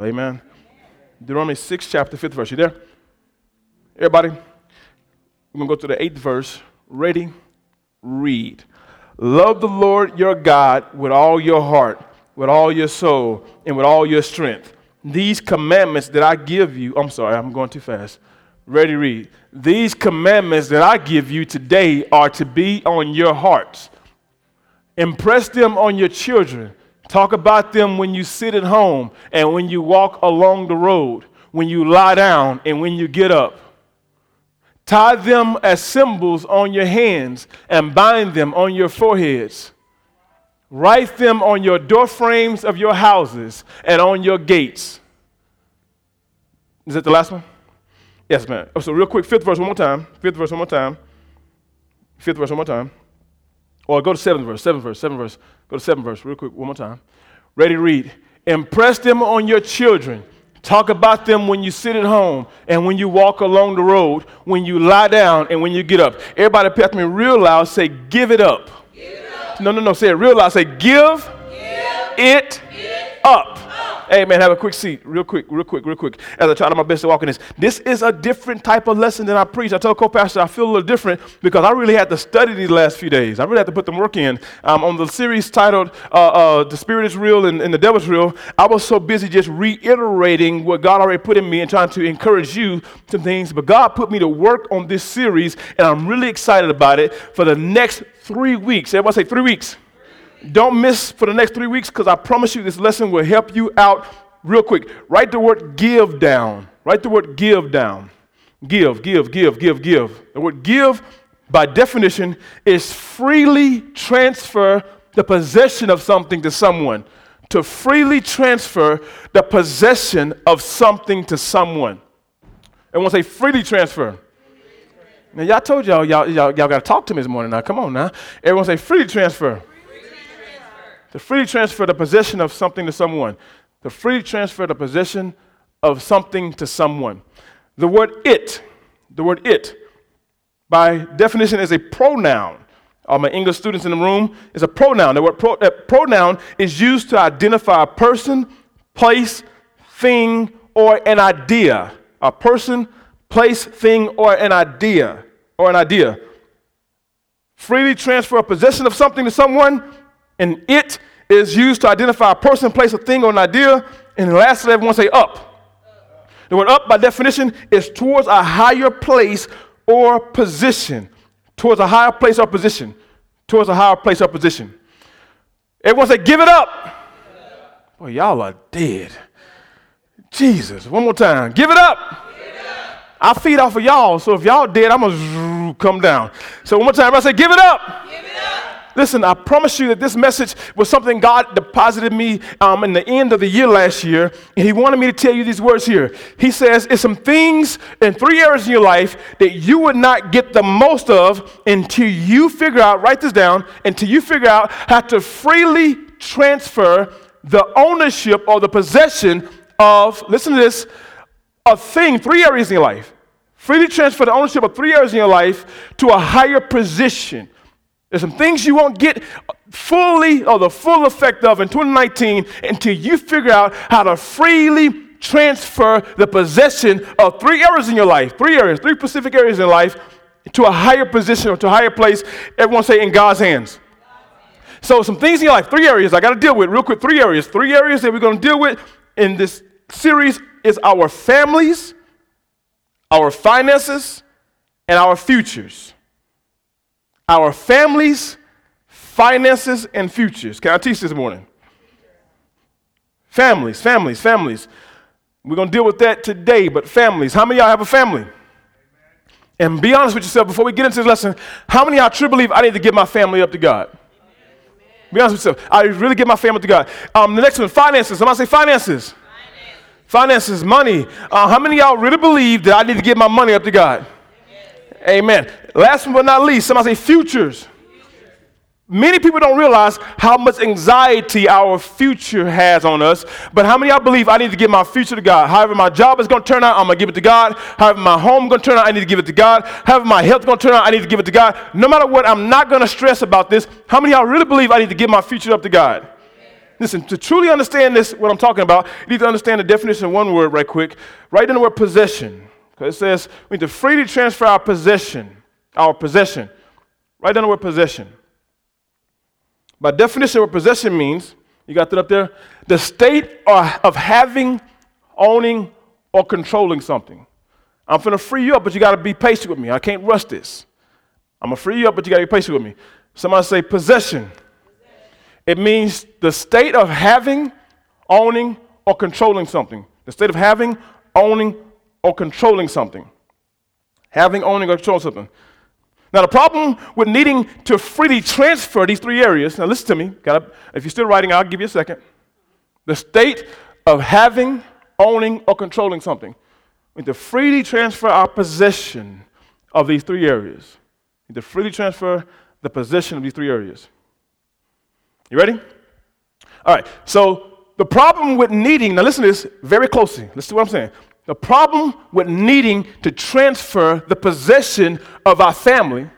Amen. Deuteronomy 6, chapter 5th verse. You there? Everybody? We're going to go to the 8th verse. Ready? Read. Love the Lord your God with all your heart, with all your soul, and with all your strength. These commandments that I give you, I'm sorry, I'm going too fast. Ready, read. These commandments that I give you today are to be on your hearts. Impress them on your children. Talk about them when you sit at home and when you walk along the road, when you lie down and when you get up. Tie them as symbols on your hands and bind them on your foreheads. Write them on your door frames of your houses and on your gates. Is that the last one? Yes, man. Oh, so, real quick, fifth verse one more time. Fifth verse one more time. Fifth verse one more time. Or go to seventh verse, seventh verse, seventh verse. Go to seventh verse, real quick, one more time. Ready to read. Impress them on your children. Talk about them when you sit at home and when you walk along the road, when you lie down and when you get up. Everybody pay me real loud, say, give it up. Give it up. No, no, no, say it real loud. Say, give, give it, it up. Hey, man, have a quick seat, real quick, real quick, real quick, as I try to my best to walk in this. This is a different type of lesson than I preach. I tell co-pastor I feel a little different because I really had to study these last few days. I really had to put them work in. Um, on the series titled uh, uh, "The Spirit is Real and, and the Devil is Real," I was so busy just reiterating what God already put in me and trying to encourage you some things. But God put me to work on this series, and I'm really excited about it for the next three weeks. Everybody say three weeks. Don't miss for the next three weeks because I promise you this lesson will help you out real quick. Write the word give down. Write the word give down. Give, give, give, give, give. The word give, by definition, is freely transfer the possession of something to someone. To freely transfer the possession of something to someone. And I say freely transfer, now y'all told y'all, y'all, y'all, y'all got to talk to me this morning now. Come on now. Everyone say freely transfer to freely transfer the possession of something to someone. To freely transfer the possession of something to someone. The word it, the word it, by definition, is a pronoun. All my English students in the room is a pronoun. The word pro, uh, pronoun is used to identify a person, place, thing, or an idea. A person, place, thing, or an idea. Or an idea. Freely transfer a possession of something to someone and it is used to identify a person, place, a thing, or an idea. And lastly, everyone say up. The word up, by definition, is towards a higher place or position. Towards a higher place or position. Towards a higher place or position. Everyone say, give it up. Boy, y'all are dead. Jesus. One more time. Give it up. I feed off of y'all, so if y'all dead, I'm gonna come down. So one more time, I say, give it up. Give it up. Listen, I promise you that this message was something God deposited me um, in the end of the year last year, and He wanted me to tell you these words here. He says, It's some things in three areas in your life that you would not get the most of until you figure out, write this down, until you figure out how to freely transfer the ownership or the possession of, listen to this, a thing, three areas in your life. Freely transfer the ownership of three areas in your life to a higher position. There's some things you won't get fully or the full effect of in 2019 until you figure out how to freely transfer the possession of three areas in your life, three areas, three specific areas in life, to a higher position or to a higher place. Everyone say in God's hands. So, some things in your life, three areas I got to deal with real quick. Three areas. Three areas that we're going to deal with in this series is our families, our finances, and our futures our families, finances, and futures. Can I teach this morning? Families, families, families. We're going to deal with that today, but families. How many y'all have a family? And be honest with yourself before we get into this lesson. How many y'all truly believe I need to give my family up to God? Be honest with yourself. I really give my family to God. Um, the next one, finances. Somebody say finances. Finances, money. Uh, how many y'all really believe that I need to give my money up to God? Amen. Last but not least, somebody say futures. Many people don't realize how much anxiety our future has on us. But how many of y'all believe I need to give my future to God? However, my job is going to turn out, I'm going to give it to God. However, my home is going to turn out, I need to give it to God. However, my health is going to turn out, I need to give it to God. No matter what, I'm not going to stress about this. How many of y'all really believe I need to give my future up to God? listen, to truly understand this, what I'm talking about, you need to understand the definition of one word right quick. Write down the word possession. Because it says we need to freely transfer our possession, our possession. Write down the word possession. By definition, what possession means, you got that up there? The state of having, owning, or controlling something. I'm going to free you up, but you got to be patient with me. I can't rush this. I'm going to free you up, but you got to be patient with me. Somebody say possession. It means the state of having, owning, or controlling something. The state of having, owning, or controlling something. Having, owning, or controlling something. Now, the problem with needing to freely transfer these three areas, now listen to me, gotta, if you're still writing, I'll give you a second. The state of having, owning, or controlling something. We need to freely transfer our possession of these three areas. We need to freely transfer the possession of these three areas. You ready? All right, so the problem with needing, now listen to this very closely. Listen to what I'm saying. The problem with needing to transfer the possession of our family,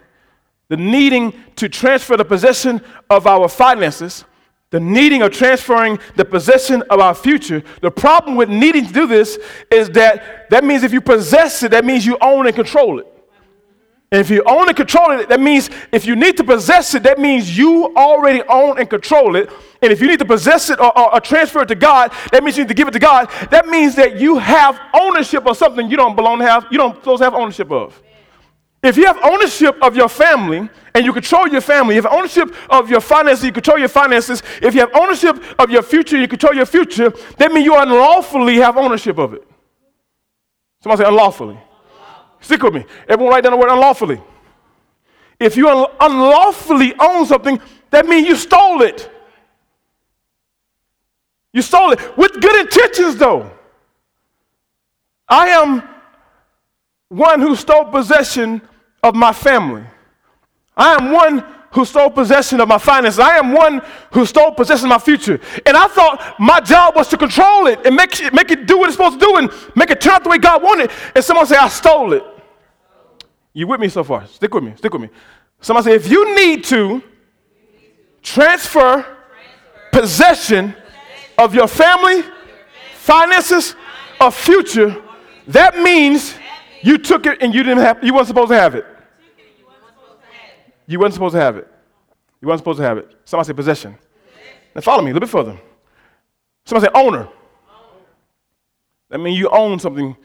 the needing to transfer the possession of our finances, the needing of transferring the possession of our future, the problem with needing to do this is that that means if you possess it, that means you own and control it. And if you own and control it, that means if you need to possess it, that means you already own and control it. And if you need to possess it or, or, or, transfer it to God, that means you need to give it to God. That means that you have ownership of something you don't belong to have, you don't supposed to have ownership of. If you have ownership of your family and you control your family, if you ownership of your finances, you control your finances, if you have ownership of your future, you control your future, that means you unlawfully have ownership of it. Somebody say unlawfully. Stick with me. Everyone write down the word unlawfully. If you un- unlawfully own something, that means you stole it. You stole it with good intentions, though. I am one who stole possession of my family. I am one who stole possession of my finances. I am one who stole possession of my future. And I thought my job was to control it and make it, make it do what it's supposed to do and make it turn out the way God wanted. And someone say, I stole it. You with me so far? Stick with me. Stick with me. Somebody say, if you need to transfer possession of your family, finances, or future, that means you took it and you didn't have you weren't supposed to have it. You weren't supposed to have it. You weren't supposed to have it. Somebody say possession. Now follow me a little bit further. Somebody say owner. That means you own something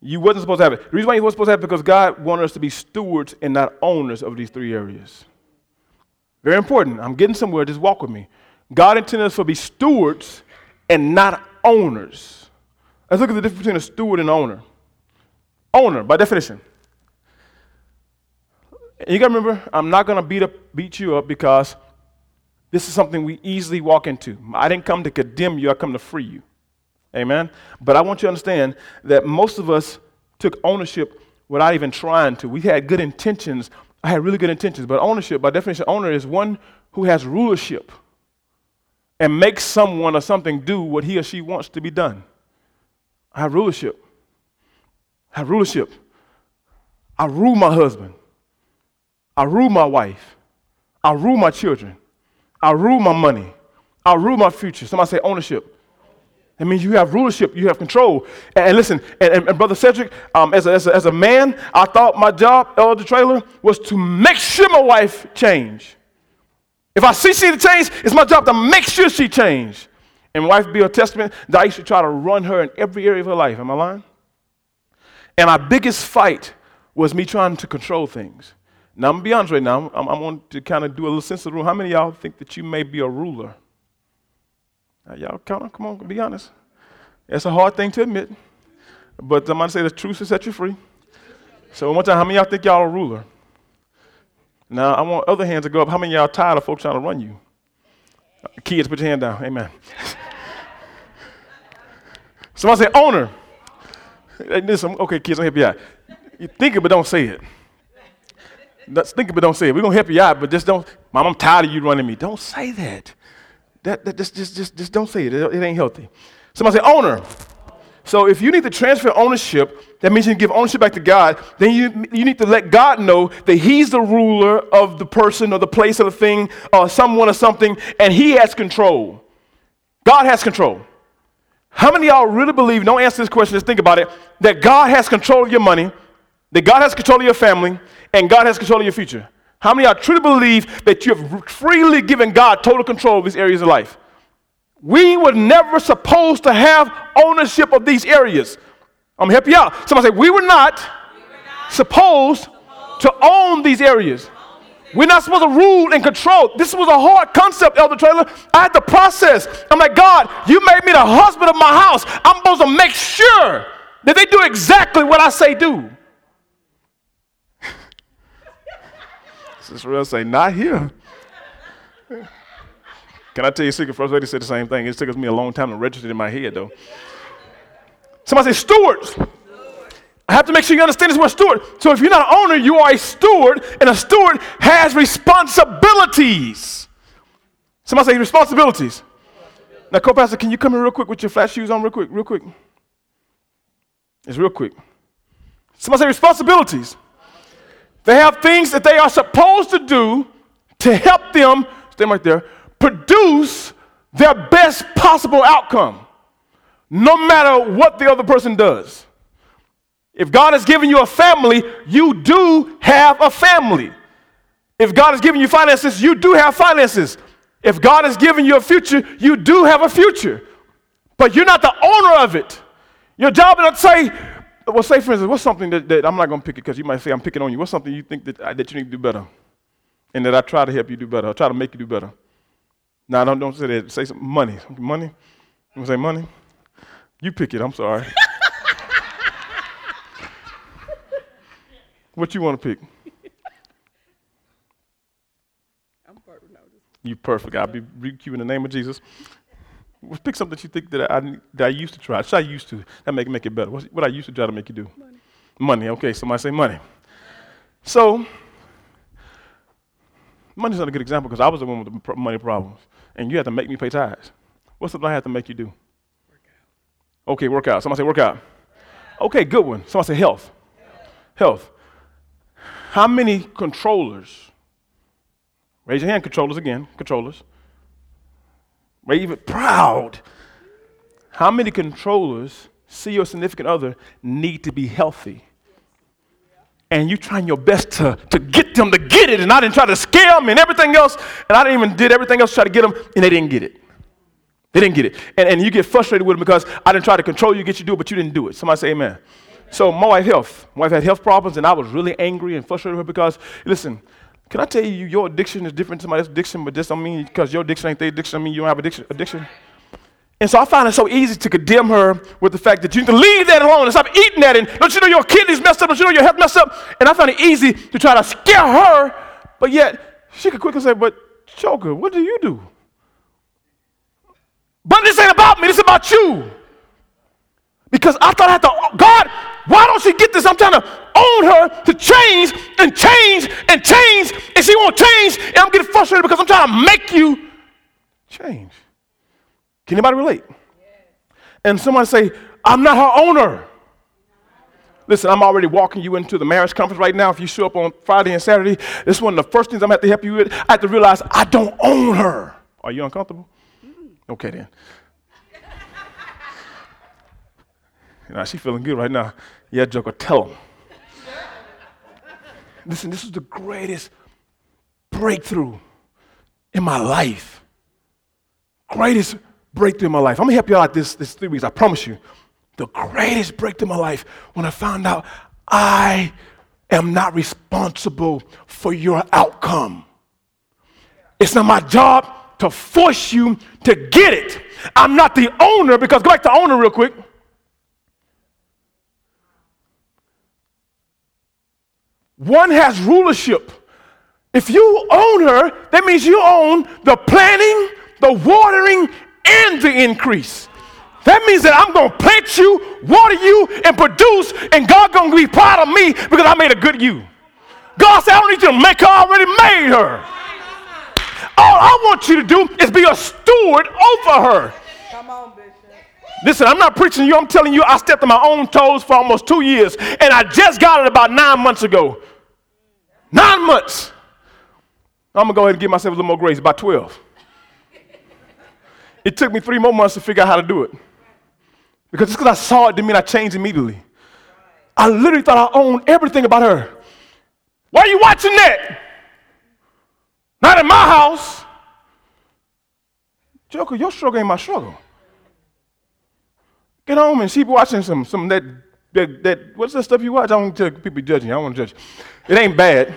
you wasn't supposed to have it. The reason why you wasn't supposed to have it because God wanted us to be stewards and not owners of these three areas. Very important. I'm getting somewhere. Just walk with me. God intended us to be stewards and not owners. Let's look at the difference between a steward and owner. Owner, by definition. You gotta remember, I'm not gonna beat up beat you up because this is something we easily walk into. I didn't come to condemn you, I come to free you. Amen. But I want you to understand that most of us took ownership without even trying to. We had good intentions. I had really good intentions, but ownership, by definition, owner is one who has rulership and makes someone or something do what he or she wants to be done. I have rulership. I have rulership. I rule my husband. I rule my wife. I rule my children. I rule my money. I rule my future. Somebody say ownership. It means you have rulership, you have control. And, and listen, and, and, and, Brother Cedric, um, as, a, as, a, as, a, man, I thought my job, Elder Trailer, was to make sure my wife change. If I see she to change, it's my job to make sure she change. And wife be a testament that I used to try to run her in every area of her life. Am I lying? And my biggest fight was me trying to control things. Now, I'm going be honest right now. I'm, I want to kind of do a little sense of the room. How many of y'all think that you may be a ruler? Now, y'all come on, come on, be honest. It's a hard thing to admit, but I'm going to say the truth will set you free. So one more time, how many y'all think y'all a ruler? Now, I want other hands to go up. How many y'all tired of folks trying to run you? Kids, put your hand down. Amen. Somebody say owner. Listen, okay, kids, I'm help you out. You think it, but don't say it. Think of it, don't say it. We're gonna help you out, but just don't. Mom, I'm tired of you running me. Don't say that. That, that just, just, just, just don't say it. it. Ain't healthy. Somebody say owner. So if you need to transfer ownership, that means you give ownership back to God, then you, you need to let God know that He's the ruler of the person or the place or the thing or someone or something, and He has control. God has control. How many y'all really believe, don't answer this question, just think about it, that God has control of your money, that God has control of your family, and God has control of your future? How many of y'all truly believe that you have freely given God total control of these areas of life? We were never supposed to have ownership of these areas. I'm gonna help you out. Somebody say, We were not, we were not supposed, supposed to own these areas. We're not supposed to rule and control. This was a hard concept, Elder Trailer. I had to process. I'm like, God, you made me the husband of my house. I'm supposed to make sure that they do exactly what I say do. Sister real say, not here. Can I tell you a secret? First lady said the same thing. It took us me a long time to register in my head, though. Somebody say stewards. I have to make sure you understand this word steward. So if you're not an owner, you are a steward, and a steward has responsibilities. Somebody say responsibilities. Now, co-pastor, can you come here real quick with your flat shoes on real quick, real quick? It's real quick. Somebody say responsibilities. They have things that they are supposed to do to help them, stay right there, produce their best possible outcome, no matter what the other person does. If God has given you a family, you do have a family. If God has given you finances, you do have finances. If God has given you a future, you do have a future. But you're not the owner of it. Your job is not to say, well, say for instance, what's something that, that I'm not going to pick it because you might say I'm picking on you. What's something you think that, that you need to do better? And that I try to help you do better. I try to make you do better. Now, don't, don't say that. Say some money. Money? You wanna say money? You pick it. I'm sorry. What you want to pick? I'm perfect. You perfect. I'll be rebuke you in the name of Jesus. Pick something that you think that I, that I used to try. Should I used to? That make make it better. What's, what I used to try to make you do? Money. Money. Okay, somebody say money. So, money's not a good example because I was the one with the money problems, and you had to make me pay tithes. What's something I had to make you do? Workout. Okay, work out. Somebody say workout. Okay, good one. Somebody say health. Health. health. How many controllers? Raise your hand, controllers again, controllers. Raise even proud. How many controllers see your significant other need to be healthy? And you're trying your best to, to get them to get it, and I didn't try to scare them and everything else, and I didn't even did everything else to try to get them, and they didn't get it. They didn't get it. And, and you get frustrated with them because I didn't try to control you, get you to do it, but you didn't do it. Somebody say amen. So my wife health. My wife had health problems, and I was really angry and frustrated with her because, listen, can I tell you your addiction is different to else's addiction, but this don't mean because your addiction ain't their addiction, I mean you don't have addiction. addiction. And so I find it so easy to condemn her with the fact that you need to leave that alone and stop eating that. And don't you know your kidneys messed up? Don't you know your health messed up? And I find it easy to try to scare her, but yet she could quickly say, But Joker, what do you do? But this ain't about me, this is about you. Because I thought I had to, God, why don't she get this? I'm trying to own her to change and change and change, and she won't change, and I'm getting frustrated because I'm trying to make you change. Can anybody relate? And somebody say, I'm not her owner. Listen, I'm already walking you into the marriage conference right now. If you show up on Friday and Saturday, this is one of the first things I'm going to have to help you with. I have to realize I don't own her. Are you uncomfortable? Okay, then. Now she's feeling good right now. Yeah, Joker, tell him. Listen, this is the greatest breakthrough in my life. Greatest breakthrough in my life. I'm gonna help you out this, this three weeks, I promise you. The greatest breakthrough in my life when I found out I am not responsible for your outcome. It's not my job to force you to get it. I'm not the owner because go back to owner real quick. One has rulership. If you own her, that means you own the planning, the watering, and the increase. That means that I'm going to plant you, water you, and produce, and God going to be proud of me because I made a good you. God said, I don't need you to make her, I already made her. All I want you to do is be a steward over her. Come on, Bishop. Listen, I'm not preaching you. I'm telling you, I stepped on my own toes for almost two years, and I just got it about nine months ago. Nine months. I'm going to go ahead and give myself a little more grace, about 12. It took me three more months to figure out how to do it. Because just because I saw it didn't mean I changed immediately. I literally thought I owned everything about her. Why are you watching that? Not in my house. Joker, your struggle ain't my struggle. Get home and she watching some some that that, that what's that stuff you watch? I don't tell people judging. I don't want to judge. It ain't bad.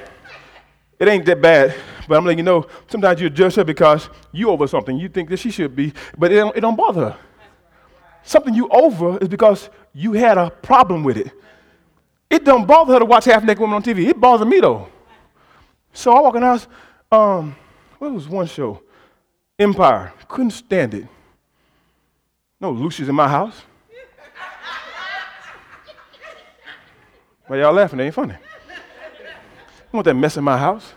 It ain't that bad. But I'm letting you know, sometimes you judge her because you over something. You think that she should be, but it don't, it don't bother her. Something you over is because you had a problem with it. It don't bother her to watch half naked women on TV. It bothers me though. So I walk in the house. Um, what was one show? Empire. Couldn't stand it. No Lucy's in my house. Why y'all laughing? Ain't funny. I want that mess in my house.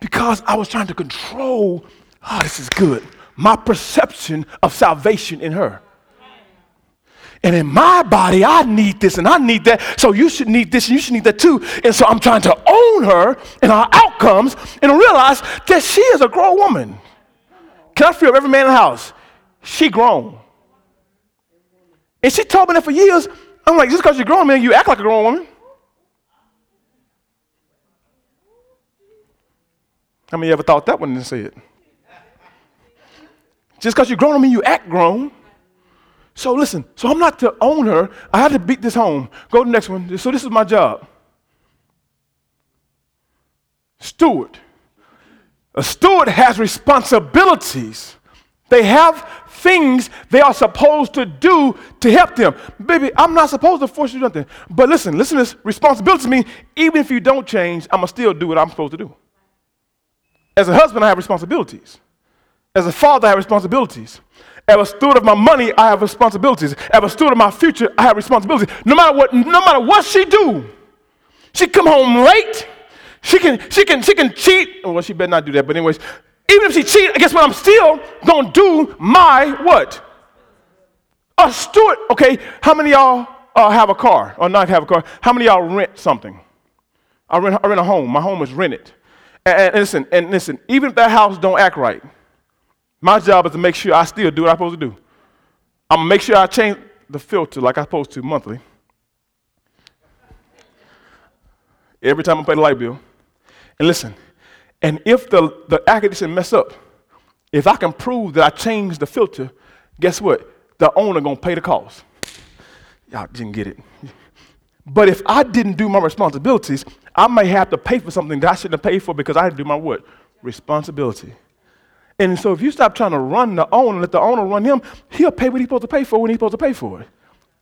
Because I was trying to control, oh, this is good, my perception of salvation in her. And in my body, I need this and I need that. So you should need this and you should need that too. And so I'm trying to own her and our outcomes and realize that she is a grown woman. Can I feel every man in the house? She grown. And she told me that for years. I'm like, just because you're grown, man, you act like a grown woman. How many ever thought that one and said? Just because you're grown, I mean you act grown. So listen, so I'm not to own her. I had to beat this home. Go to the next one. So this is my job. Steward. A steward has responsibilities. They have things they are supposed to do to help them. Baby, I'm not supposed to force you to do nothing. But listen, listen this. Responsibility means even if you don't change, I'm going to still do what I'm supposed to do. As a husband, I have responsibilities. As a father, I have responsibilities. As a steward of my money, I have responsibilities. As a steward of my future, I have responsibilities. No matter what, no matter what she do, she come home late. She can, she can, she can cheat. Well, she better not do that. But anyways, even if she cheated, guess what? I'm still gonna do my what? A steward. Okay, how many y'all uh, have a car or not have a car? How many y'all rent something? I rent, I rent a home. My home is rented. And, and, listen, and listen, even if that house don't act right, my job is to make sure I still do what I'm supposed to do. I'm gonna make sure I change the filter like I'm supposed to monthly. Every time I pay the light bill. And listen, and if the, the conditioner mess up, if I can prove that I changed the filter, guess what? The owner gonna pay the cost. Y'all didn't get it. But if I didn't do my responsibilities, I may have to pay for something that I shouldn't have paid for because I to do my what? Responsibility. And so if you stop trying to run the owner, let the owner run him, he'll pay what he's supposed to pay for when he's supposed to pay for it.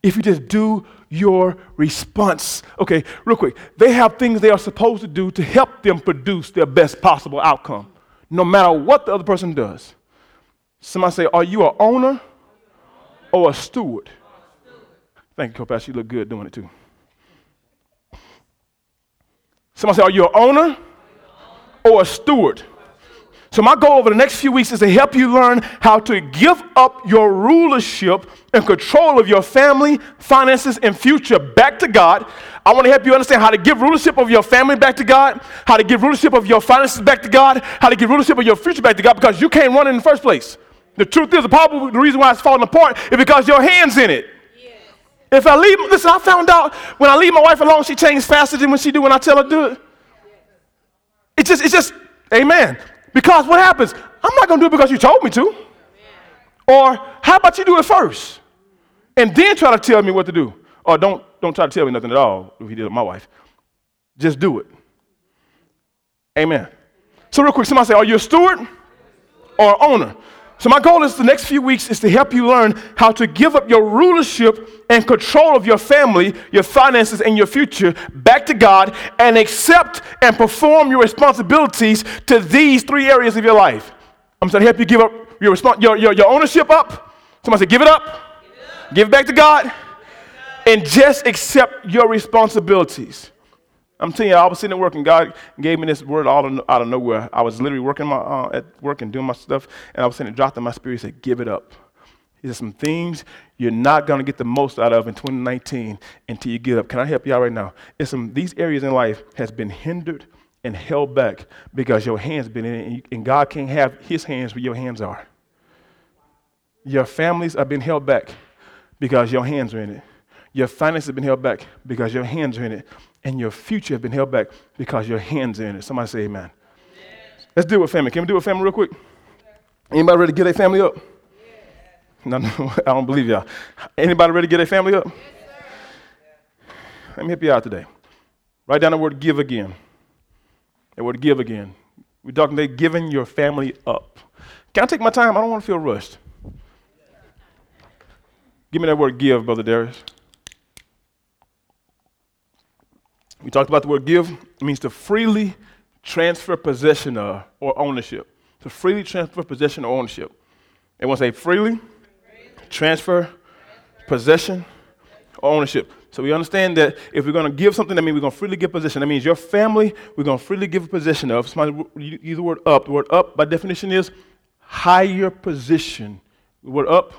If you just do your response. Okay, real quick. They have things they are supposed to do to help them produce their best possible outcome, no matter what the other person does. Somebody say, Are you an owner or a steward? Thank you, Copac. You look good doing it too. Somebody say, Are you an owner or a steward? So, my goal over the next few weeks is to help you learn how to give up your rulership and control of your family, finances, and future back to God. I want to help you understand how to give rulership of your family back to God, how to give rulership of your finances back to God, how to give rulership of your future back to God because you can't run it in the first place. The truth is, the problem, the reason why it's falling apart is because your hand's in it. If I leave, listen, I found out when I leave my wife alone, she changes faster than when she do when I tell her to do it. It's just, it's just, amen. Because what happens? I'm not going to do it because you told me to. Or how about you do it first? And then try to tell me what to do. Or don't, don't try to tell me nothing at all if you did it with my wife. Just do it. Amen. So real quick, somebody say, are you a steward or owner? So, my goal is the next few weeks is to help you learn how to give up your rulership and control of your family, your finances, and your future back to God and accept and perform your responsibilities to these three areas of your life. I'm trying to help you give up your, respons- your, your, your ownership up. Somebody say, give it up, give it, give it back to God, and just accept your responsibilities. I'm telling you, I was sitting at work and God gave me this word all out of nowhere. I was literally working my, uh, at work and doing my stuff, and I was sitting, it dropped in my spirit. He said, "Give it up." He said, "Some things you're not going to get the most out of in 2019 until you get up." Can I help you out right now? It's some these areas in life has been hindered and held back because your hands been in it, and God can't have His hands where your hands are. Your families have been held back because your hands are in it. Your finances have been held back because your hands are in it. And your future have been held back because your hands are in it. Somebody say amen. Let's deal with family. Can we deal with family real quick? Anybody ready to get their family up? No, no, I don't believe y'all. Anybody ready to get their family up? Let me help you out today. Write down the word give again. The word give again. We're talking about giving your family up. Can I take my time? I don't want to feel rushed. Give me that word give, Brother Darius. We talked about the word give. It means to freely transfer possession of or ownership. To freely transfer possession or ownership. Everyone say freely, transfer, possession, or ownership. So we understand that if we're going to give something, that means we're going to freely give possession. That means your family, we're going to freely give possession of. Somebody use the word up. The word up, by definition, is higher position. The word up.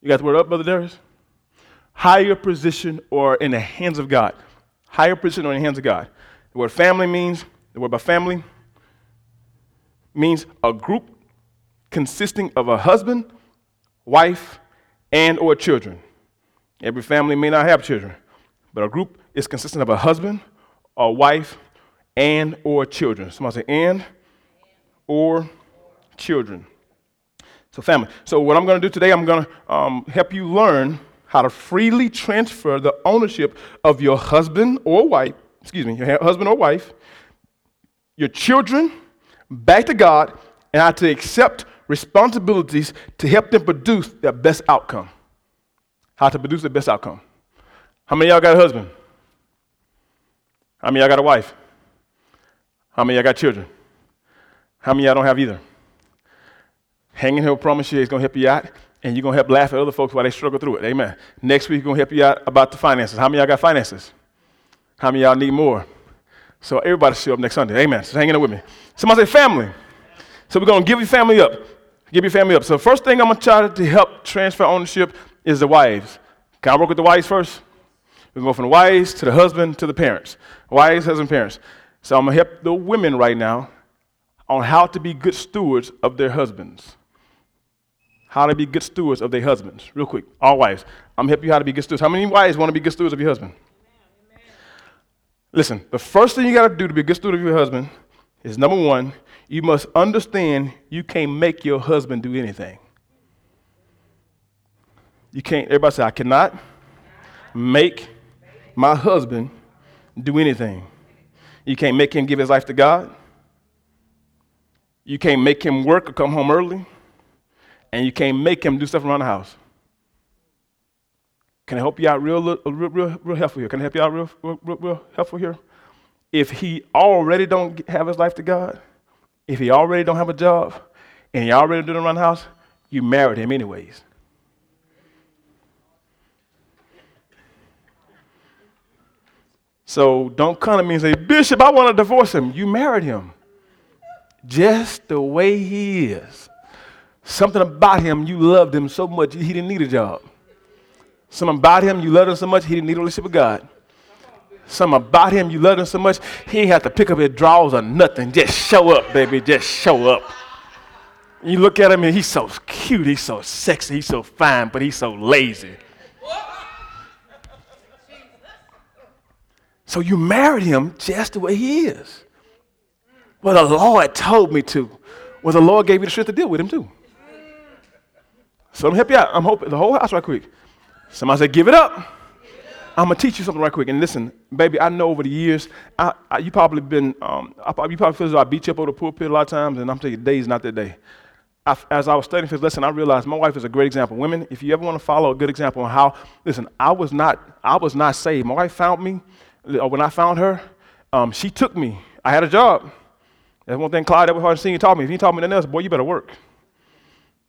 You got the word up, Brother Darius? Higher position or in the hands of God. Higher position or in the hands of God. The word family means, the word by family means a group consisting of a husband, wife, and or children. Every family may not have children, but a group is consisting of a husband, a wife, and or children. Somebody say and or children. So family. So what I'm going to do today, I'm going to um, help you learn how to freely transfer the ownership of your husband or wife, excuse me, your husband or wife, your children back to God, and how to accept responsibilities to help them produce their best outcome how to produce the best outcome. How many y'all got a husband? How many y'all got a wife? How many y'all got children? How many y'all don't have either? Hanging here promise you it's to help you out, and you're going to help laugh at other folks while they struggle through it. Amen. Next week, we're going to help you out about the finances. How many y'all got finances? How many y'all need more? So everybody show up next Sunday. Amen. So hang in there with me. Somebody say family. So we're going to give your family up. Give your family up. So first thing I'm going to try to help transfer ownership is the wives. Can I work with the wives first? We go from the wives to the husband to the parents. Wives, husband, parents. So I'm going to help the women right now on how to be good stewards of their husbands. How to be good stewards of their husbands. Real quick, all wives. I'm to help you how to be good stewards. How many wives want to be good stewards of your husband? Listen, the first thing you got to do to be a good steward of your husband is number one, you must understand you can't make your husband do anything. You can't, everybody say, I cannot make my husband do anything. You can't make him give his life to God. You can't make him work or come home early. And you can't make him do stuff around the house. Can I help you out real, uh, real, real, real helpful here? Can I help you out real, real, real helpful here? If he already don't have his life to God, if he already don't have a job, and he already doing around the house, you married him anyways. So don't come to me and say, Bishop, I want to divorce him. You married him just the way he is. Something about him, you loved him so much, he didn't need a job. Something about him, you loved him so much, he didn't need a relationship with God. Something about him, you loved him so much, he ain't have to pick up his drawers or nothing. Just show up, baby, just show up. You look at him and he's so cute, he's so sexy, he's so fine, but he's so lazy. So you married him just the way he is. Well, the Lord told me to. Well, the Lord gave me the strength to deal with him too. So I'm help you out. I'm hoping the whole house right quick. Somebody said, give it up. I'm gonna teach you something right quick. And listen, baby, I know over the years, I, I, you probably been, um, I, you probably feel as though I beat you up over the pulpit a lot of times, and I'm telling you, day's not that day. I, as I was studying this lesson, I realized my wife is a great example. Women, if you ever want to follow a good example on how, listen, I was not, I was not saved. My wife found me uh, when I found her, um, she took me. I had a job. That's one thing Clyde Edward Senior taught me. If he taught me nothing else, boy, you better work.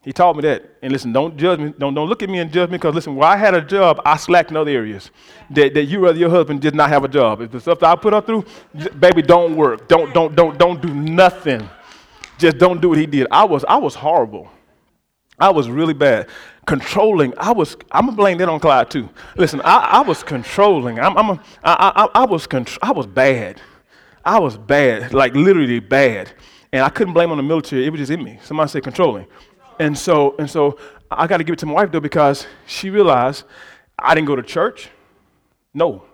He taught me that. And listen, don't judge me. Don't, don't look at me and judge me because, listen, while I had a job, I slacked in other areas. That, that you or your husband did not have a job. If the stuff that I put her through, baby, don't work. Don't, don't, don't, don't do nothing. Just don't do what he did. I was, I was horrible. I was really bad. Controlling. I was, I'm going to blame that on Clyde too. Listen, I, I was controlling. I'm, I'm a, I, I, I was, contr- I was bad. I was bad, like literally bad. And I couldn't blame on the military. It was just in me. Somebody said controlling. And so, and so I got to give it to my wife though because she realized I didn't go to church. No.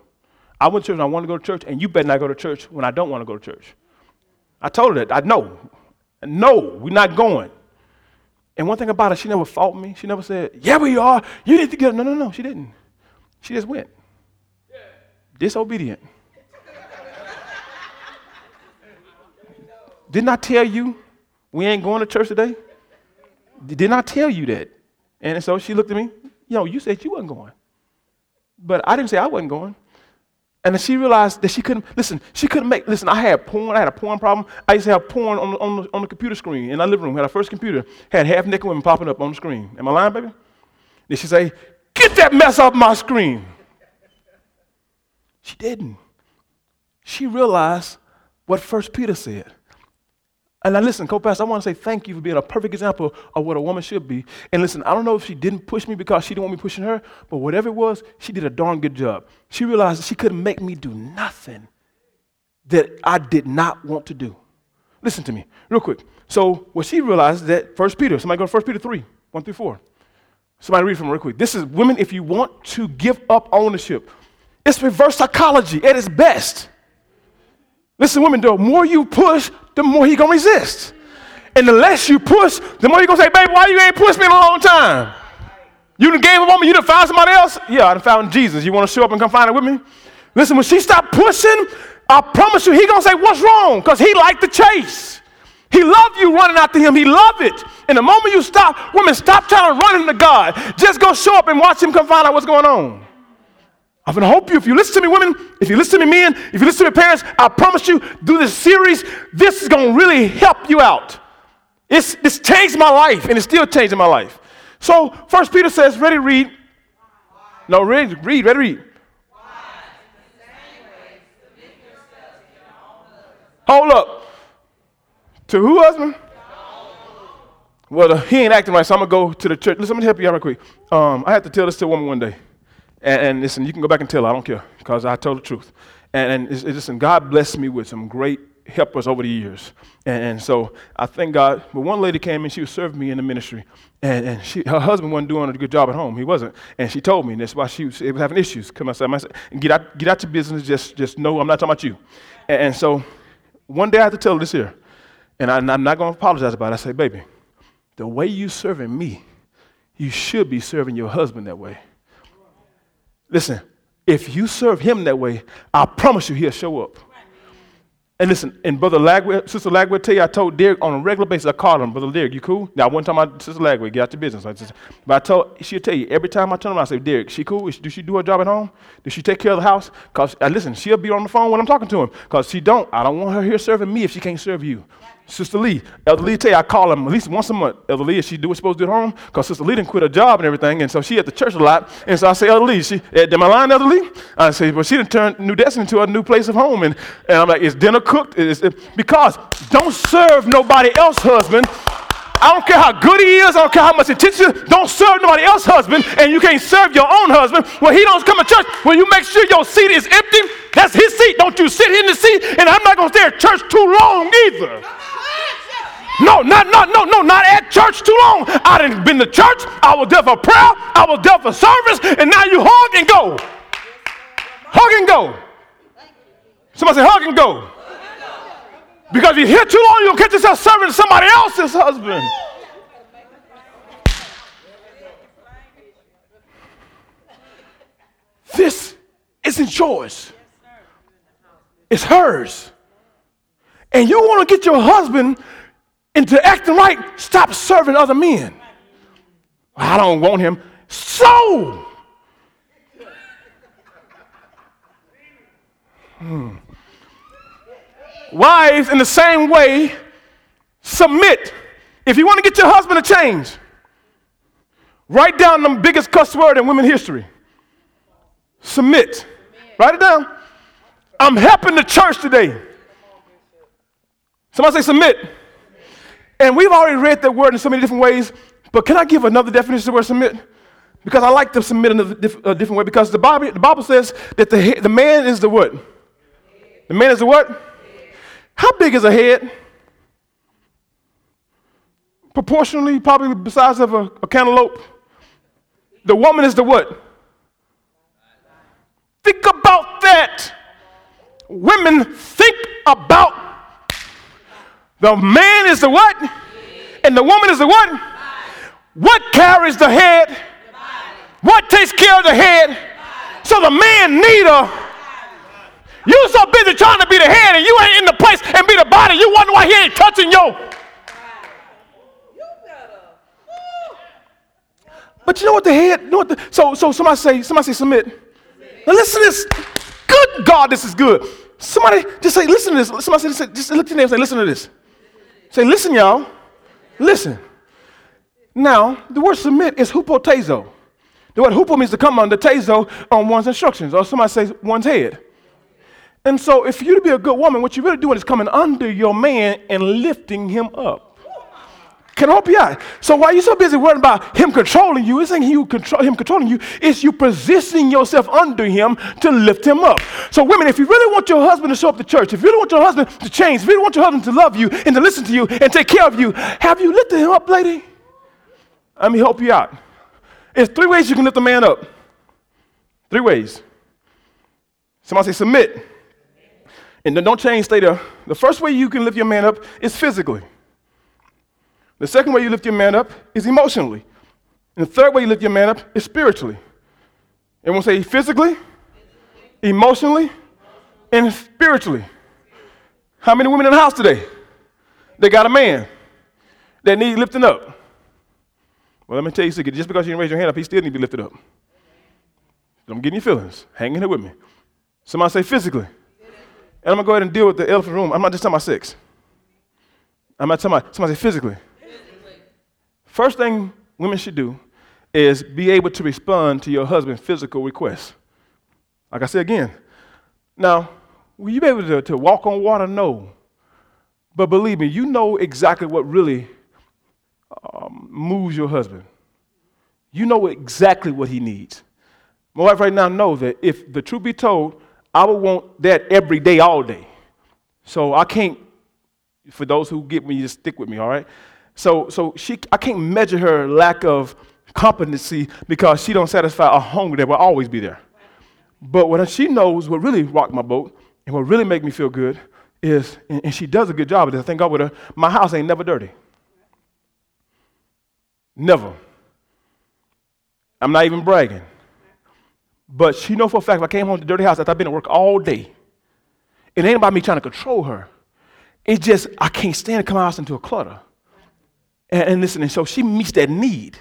I went to church and I want to go to church, and you better not go to church when I don't want to go to church. I told her that. I know. No, we're not going. And one thing about it, she never fought me. She never said, Yeah, we are. You need to get. No, no, no. She didn't. She just went. Yeah. Disobedient. Didn't I tell you we ain't going to church today? Didn't I tell you that? And so she looked at me, Yo, you said you wasn't going. But I didn't say I wasn't going. And then she realized that she couldn't, listen, she couldn't make, listen, I had porn, I had a porn problem. I used to have porn on the, on the, on the computer screen in our living room. Had our first computer, had half naked women popping up on the screen. Am I lying, baby? Did she say, get that mess off my screen? She didn't. She realized what First Peter said. And now listen, co-pastor, I want to say thank you for being a perfect example of what a woman should be. And listen, I don't know if she didn't push me because she didn't want me pushing her, but whatever it was, she did a darn good job. She realized she couldn't make me do nothing that I did not want to do. Listen to me, real quick. So what she realized that First Peter, somebody go to 1 Peter 3, 1 through 4. Somebody read from real quick. This is women, if you want to give up ownership, it's reverse psychology at its best. Listen, women, the more you push, the more he gonna resist. And the less you push, the more he gonna say, baby, why you ain't pushed me in a long time? You done gave a woman, you done found somebody else? Yeah, I done found Jesus. You wanna show up and come find it with me? Listen, when she stopped pushing, I promise you, he gonna say, what's wrong? Because he liked the chase. He loved you running after him. He loved it. And the moment you stop, women, stop trying to run into God. Just go show up and watch him come find out what's going on. I'm going to hope you, if you listen to me, women, if you listen to me, men, if you listen to me, parents, I promise you, through this series, this is going to really help you out. It's, this changed my life, and it's still changing my life. So, First Peter says, ready read. No, ready, read, ready, read. Hold up. To who, husband? Well, he ain't acting right, so I'm going to go to the church. Listen, let me help you out real quick. Um, I had to tell this to a woman one day. And, and, listen, you can go back and tell, I don't care, because I told the truth. And, and it's, it's, listen, God blessed me with some great helpers over the years. And, and, so I thank God. But one lady came in, she was serving me in the ministry. And, and she, her husband wasn't doing a good job at home. He wasn't. And she told me, and that's why she was, was having issues. Come outside, and get out, get out your business. Just, just know I'm not talking about you. And, and so one day I had to tell her this here. And I, I'm not going to apologize about it. I say, baby, the way you're serving me, you should be serving your husband that way. Listen, if you serve him that way, I promise you he'll show up. And listen, and Brother Lagway, Sister Lagway tell you, I told Derek on a regular basis, I called him, Brother Derek, you cool? Now, one time I, Sister Lagway, get out your business. I just, but I told, she'll tell you, every time I turn around, I say, Derek, she cool? Does she do her job at home? Does she take care of the house? Because, uh, listen, she'll be on the phone when I'm talking to him. Because she don't, I don't want her here serving me if she can't serve you. Sister Lee, Elder Lee I call him at least once a month. Elder Lee, is she do what supposed to do at home? Because Sister Lee didn't quit her job and everything, and so she at the church a lot. And so I say, Elder Lee, she, eh, am I lying, Elder Lee? I say, well, she didn't turn New Destiny into a new place of home. And, and I'm like, is dinner cooked? Is, because don't serve nobody else, husband. I don't care how good he is. I don't care how much attention. Don't serve nobody else's husband, and you can't serve your own husband. When he don't come to church, when you make sure your seat is empty, that's his seat. Don't you sit in the seat, and I'm not going to stay at church too long either. No, not, not, no, no, not at church too long. I didn't been to church. I was there for prayer. I was there for service, and now you hug and go. Hug and go. Somebody say hug and go. Because if you're here too long, you'll catch yourself serving somebody else's husband. This isn't yours. It's hers. And you want to get your husband into acting right, stop serving other men. I don't want him. So, hmm. wives, in the same way, submit. If you want to get your husband to change, write down the biggest cuss word in women history. Submit. Write it down. I'm helping the church today. Somebody say submit. And we've already read that word in so many different ways, but can I give another definition of the word submit? Because I like to submit in a, a different way because the Bible, the Bible says that the, the man is the what? The man is the what? How big is a head? proportionally, probably the size of a, a cantaloupe. The woman is the what? Think about that. Women think about the man is the what? And the woman is the what? What carries the head? What takes care of the head? So the man need a you so busy trying to be the head and you ain't in the place and be the body. You wonder why he ain't touching you. But you know what the head, you know what the, so, so somebody say, somebody say submit. Now listen to this. God, this is good. Somebody just say, listen to this. Somebody say, just look to them and say, listen to this. Say, listen, y'all. Listen. Now, the word submit is hupotazo. The word hupo means to come under tazo on one's instructions, or somebody says one's head. And so, if you to be a good woman, what you're really doing is coming under your man and lifting him up. Can help you out? So while you're so busy worrying about him controlling you, it's ain't you control, him controlling you. It's you positioning yourself under him to lift him up. So women, if you really want your husband to show up to church, if you really want your husband to change, if you really want your husband to love you and to listen to you and take care of you, have you lifted him up, lady? Let me help you out. There's three ways you can lift a man up. Three ways. Somebody say submit. And then don't change, stay there. The first way you can lift your man up is physically. The second way you lift your man up is emotionally. And the third way you lift your man up is spiritually. Everyone say physically, emotionally, and spiritually. How many women in the house today? They got a man that need lifting up. Well, let me tell you secret. Just because you didn't raise your hand up, he still need to be lifted up. Don't get any feelings. Hang in there with me. Somebody say physically. And I'm going to go ahead and deal with the elephant room. I'm not just talking about sex. I'm not talking about, somebody say physically. First thing women should do is be able to respond to your husband's physical requests. Like I said again. Now, will you be able to, to walk on water? No. But believe me, you know exactly what really um, moves your husband. You know exactly what he needs. My wife right now knows that if the truth be told, I would want that every day, all day. So I can't, for those who get me, just stick with me, all right? So, so she, I can't measure her lack of competency because she don't satisfy a hunger that will always be there. But what she knows, what really rocked my boat and what really make me feel good is, and she does a good job of I thank God with her, my house ain't never dirty. Never. I'm not even bragging. But she know for a fact if I came home to dirty house after I've been at work all day, it ain't about me trying to control her. It's just I can't stand to come out into a clutter. And, and listen, and so she meets that need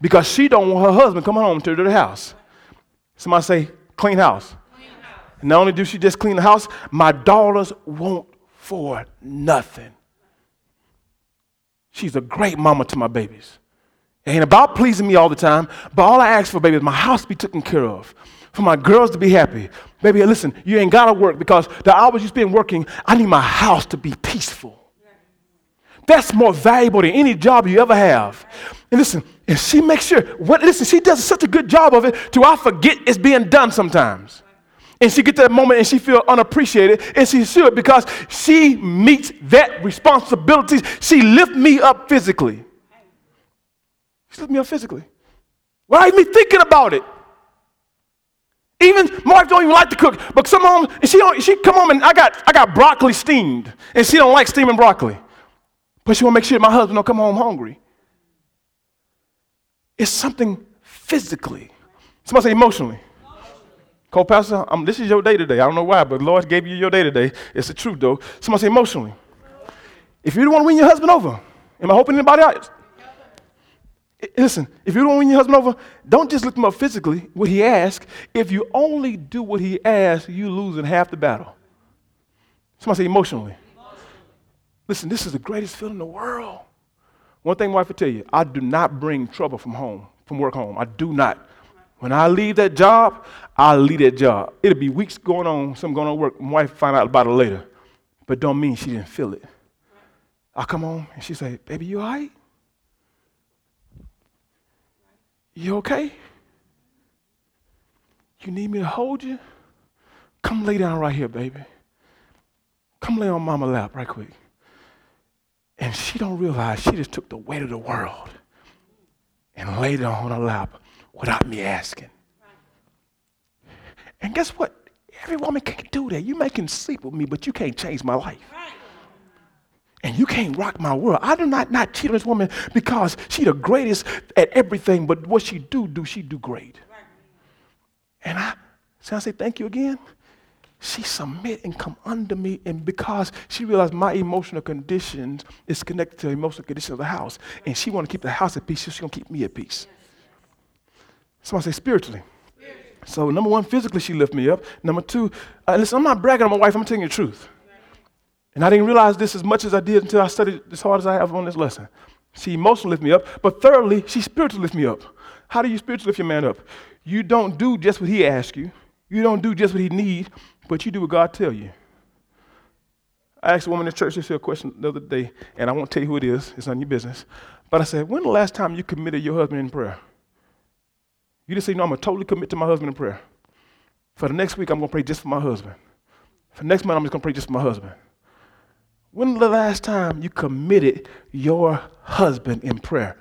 because she don't want her husband coming home to the house. Somebody say, clean house. Clean house. Not only do she just clean the house, my daughters won't for nothing. She's a great mama to my babies. It ain't about pleasing me all the time, but all I ask for, baby, is my house to be taken care of. For my girls to be happy. Baby, listen, you ain't gotta work because the hours you spend working, I need my house to be peaceful. That's more valuable than any job you ever have. And listen, and she makes sure, what, listen, she does such a good job of it to I forget it's being done sometimes. And she gets that moment and she feel unappreciated, and she should because she meets that responsibility. She lift me up physically. She lifted me up physically. Why me thinking about it? Even my wife don't even like to cook, but some mom, she don't, she come home and I got I got broccoli steamed, and she don't like steaming broccoli, but she want to make sure my husband don't come home hungry. It's something physically. Somebody say emotionally. Co-pastor, um, this is your day today. I don't know why, but Lord gave you your day today. It's the truth, though. Somebody say emotionally. If you don't want to win your husband over, am I hoping anybody else? Listen, if you don't win your husband over, don't just look him up physically, what he asks. If you only do what he asks, you losing half the battle. Somebody say emotionally. Listen, this is the greatest feeling in the world. One thing my wife will tell you, I do not bring trouble from home, from work home. I do not. When I leave that job, I leave that job. It'll be weeks going on, something going on work. My wife find out about it later. But don't mean she didn't feel it. I come home and she say, baby, you all right? You okay? You need me to hold you? Come lay down right here, baby. Come lay on mama lap right quick. And she don't realize she just took the weight of the world and laid it on her lap without me asking. And guess what? Every woman can't do that. You may can sleep with me, but you can't change my life. And you can't rock my world. I do not not cheat on this woman because she the greatest at everything, but what she do, do she do great. And I, so I say thank you again she submit and come under me and because she realized my emotional conditions is connected to the emotional condition of the house and she want to keep the house at peace so she's going to keep me at peace. Somebody say spiritually. So number one physically she lift me up. Number two uh, listen i'm not bragging on my wife i'm telling you the truth. And i didn't realize this as much as i did until i studied as hard as i have on this lesson. She emotionally lift me up but thirdly she spiritually lift me up. How do you spiritually lift your man up? You don't do just what he asks you. You don't do just what he needs but you do what God tell you. I asked a woman in the church this a question the other day, and I won't tell you who it is. It's none of your business. But I said, when the last time you committed your husband in prayer? You just say, no, I'm going to totally commit to my husband in prayer. For the next week, I'm going to pray just for my husband. For next month, I'm just going to pray just for my husband. When the last time you committed your husband in prayer?